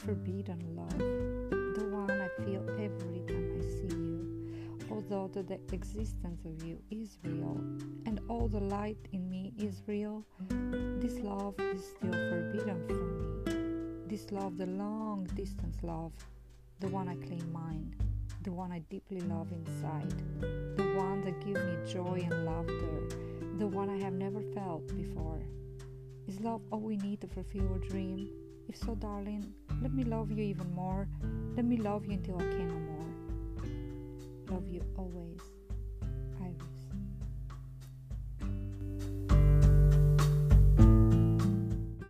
forbidden love, the one I feel every time I see you, although the existence of you is real and all the light in me is real, this love is still forbidden for me. This love, the long distance love, the one I claim mine, the one I deeply love inside, the one that gives me joy and laughter, the one I have never felt before. Is love all we need to fulfill our dream? If so, darling, let me love you even more. Let me love you until I can no more. Love you always.